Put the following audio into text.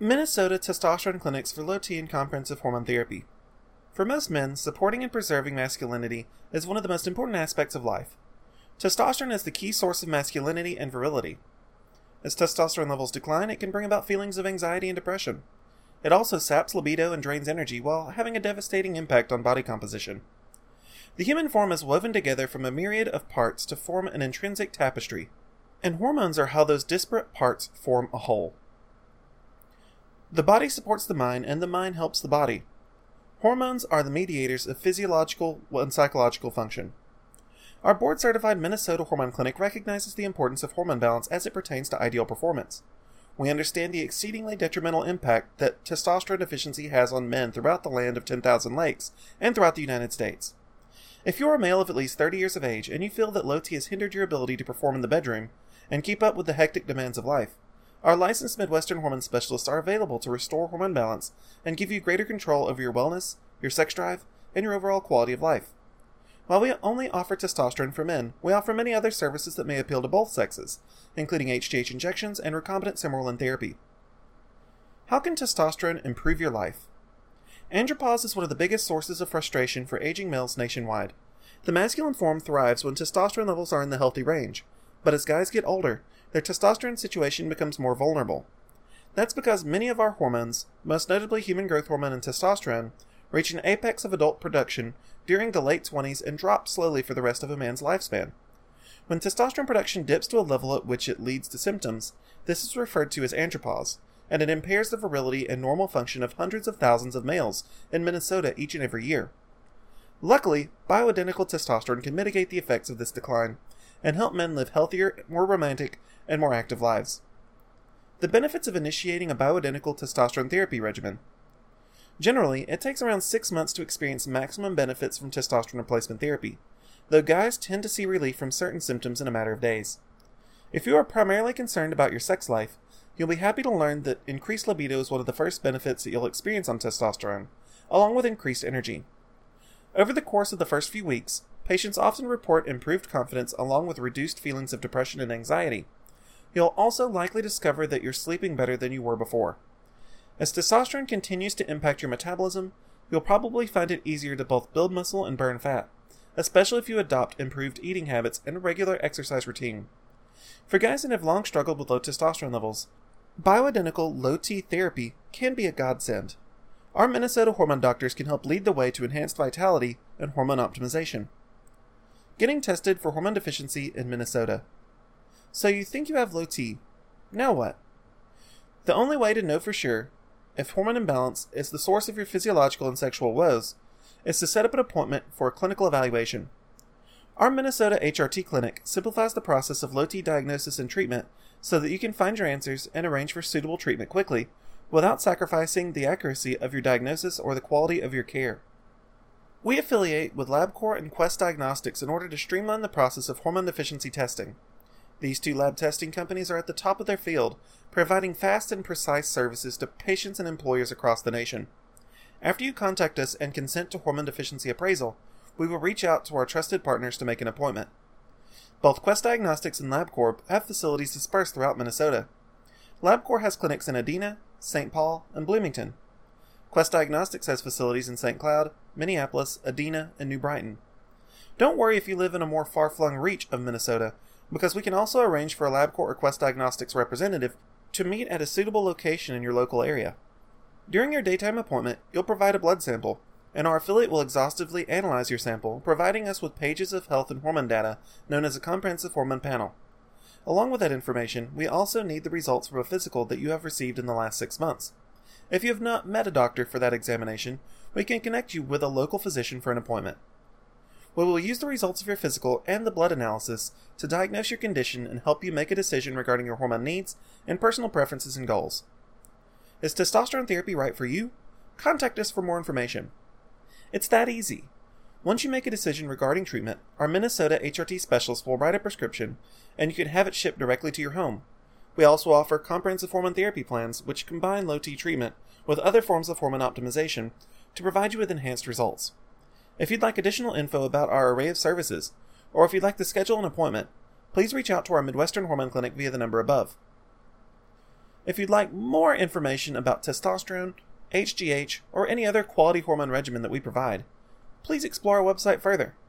Minnesota testosterone clinics for low T and comprehensive hormone therapy. For most men, supporting and preserving masculinity is one of the most important aspects of life. Testosterone is the key source of masculinity and virility. As testosterone levels decline, it can bring about feelings of anxiety and depression. It also saps libido and drains energy while having a devastating impact on body composition. The human form is woven together from a myriad of parts to form an intrinsic tapestry, and hormones are how those disparate parts form a whole. The body supports the mind, and the mind helps the body. Hormones are the mediators of physiological and psychological function. Our board certified Minnesota Hormone Clinic recognizes the importance of hormone balance as it pertains to ideal performance. We understand the exceedingly detrimental impact that testosterone deficiency has on men throughout the land of 10,000 lakes and throughout the United States. If you are a male of at least 30 years of age and you feel that low T has hindered your ability to perform in the bedroom and keep up with the hectic demands of life, our licensed Midwestern hormone specialists are available to restore hormone balance and give you greater control over your wellness, your sex drive, and your overall quality of life. While we only offer testosterone for men, we offer many other services that may appeal to both sexes, including HGH injections and recombinant Sermorelin therapy. How can testosterone improve your life? Andropause is one of the biggest sources of frustration for aging males nationwide. The masculine form thrives when testosterone levels are in the healthy range, but as guys get older, their testosterone situation becomes more vulnerable. That's because many of our hormones, most notably human growth hormone and testosterone, reach an apex of adult production during the late 20s and drop slowly for the rest of a man's lifespan. When testosterone production dips to a level at which it leads to symptoms, this is referred to as andropause, and it impairs the virility and normal function of hundreds of thousands of males in Minnesota each and every year. Luckily, bioidentical testosterone can mitigate the effects of this decline and help men live healthier, more romantic, and more active lives. The benefits of initiating a bioidentical testosterone therapy regimen. Generally, it takes around six months to experience maximum benefits from testosterone replacement therapy, though guys tend to see relief from certain symptoms in a matter of days. If you are primarily concerned about your sex life, you'll be happy to learn that increased libido is one of the first benefits that you'll experience on testosterone, along with increased energy. Over the course of the first few weeks, patients often report improved confidence along with reduced feelings of depression and anxiety. You'll also likely discover that you're sleeping better than you were before. As testosterone continues to impact your metabolism, you'll probably find it easier to both build muscle and burn fat, especially if you adopt improved eating habits and a regular exercise routine. For guys that have long struggled with low testosterone levels, bioidentical low T therapy can be a godsend. Our Minnesota hormone doctors can help lead the way to enhanced vitality and hormone optimization. Getting tested for hormone deficiency in Minnesota. So you think you have low T. Now what? The only way to know for sure if hormone imbalance is the source of your physiological and sexual woes is to set up an appointment for a clinical evaluation. Our Minnesota HRT clinic simplifies the process of low T diagnosis and treatment so that you can find your answers and arrange for suitable treatment quickly without sacrificing the accuracy of your diagnosis or the quality of your care. We affiliate with LabCorp and Quest Diagnostics in order to streamline the process of hormone deficiency testing. These two lab testing companies are at the top of their field, providing fast and precise services to patients and employers across the nation. After you contact us and consent to hormone deficiency appraisal, we will reach out to our trusted partners to make an appointment. Both Quest Diagnostics and LabCorp have facilities dispersed throughout Minnesota. LabCorp has clinics in Edina, St. Paul, and Bloomington. Quest Diagnostics has facilities in St. Cloud, Minneapolis, Edina, and New Brighton. Don't worry if you live in a more far flung reach of Minnesota, because we can also arrange for a LabCorp or Quest Diagnostics representative to meet at a suitable location in your local area. During your daytime appointment, you'll provide a blood sample, and our affiliate will exhaustively analyze your sample, providing us with pages of health and hormone data known as a comprehensive hormone panel. Along with that information, we also need the results from a physical that you have received in the last six months. If you have not met a doctor for that examination, we can connect you with a local physician for an appointment. We will use the results of your physical and the blood analysis to diagnose your condition and help you make a decision regarding your hormone needs and personal preferences and goals. Is testosterone therapy right for you? Contact us for more information. It's that easy. Once you make a decision regarding treatment, our Minnesota HRT specialist will write a prescription and you can have it shipped directly to your home. We also offer comprehensive hormone therapy plans which combine low T treatment with other forms of hormone optimization to provide you with enhanced results. If you'd like additional info about our array of services, or if you'd like to schedule an appointment, please reach out to our Midwestern Hormone Clinic via the number above. If you'd like more information about testosterone, HGH, or any other quality hormone regimen that we provide, please explore our website further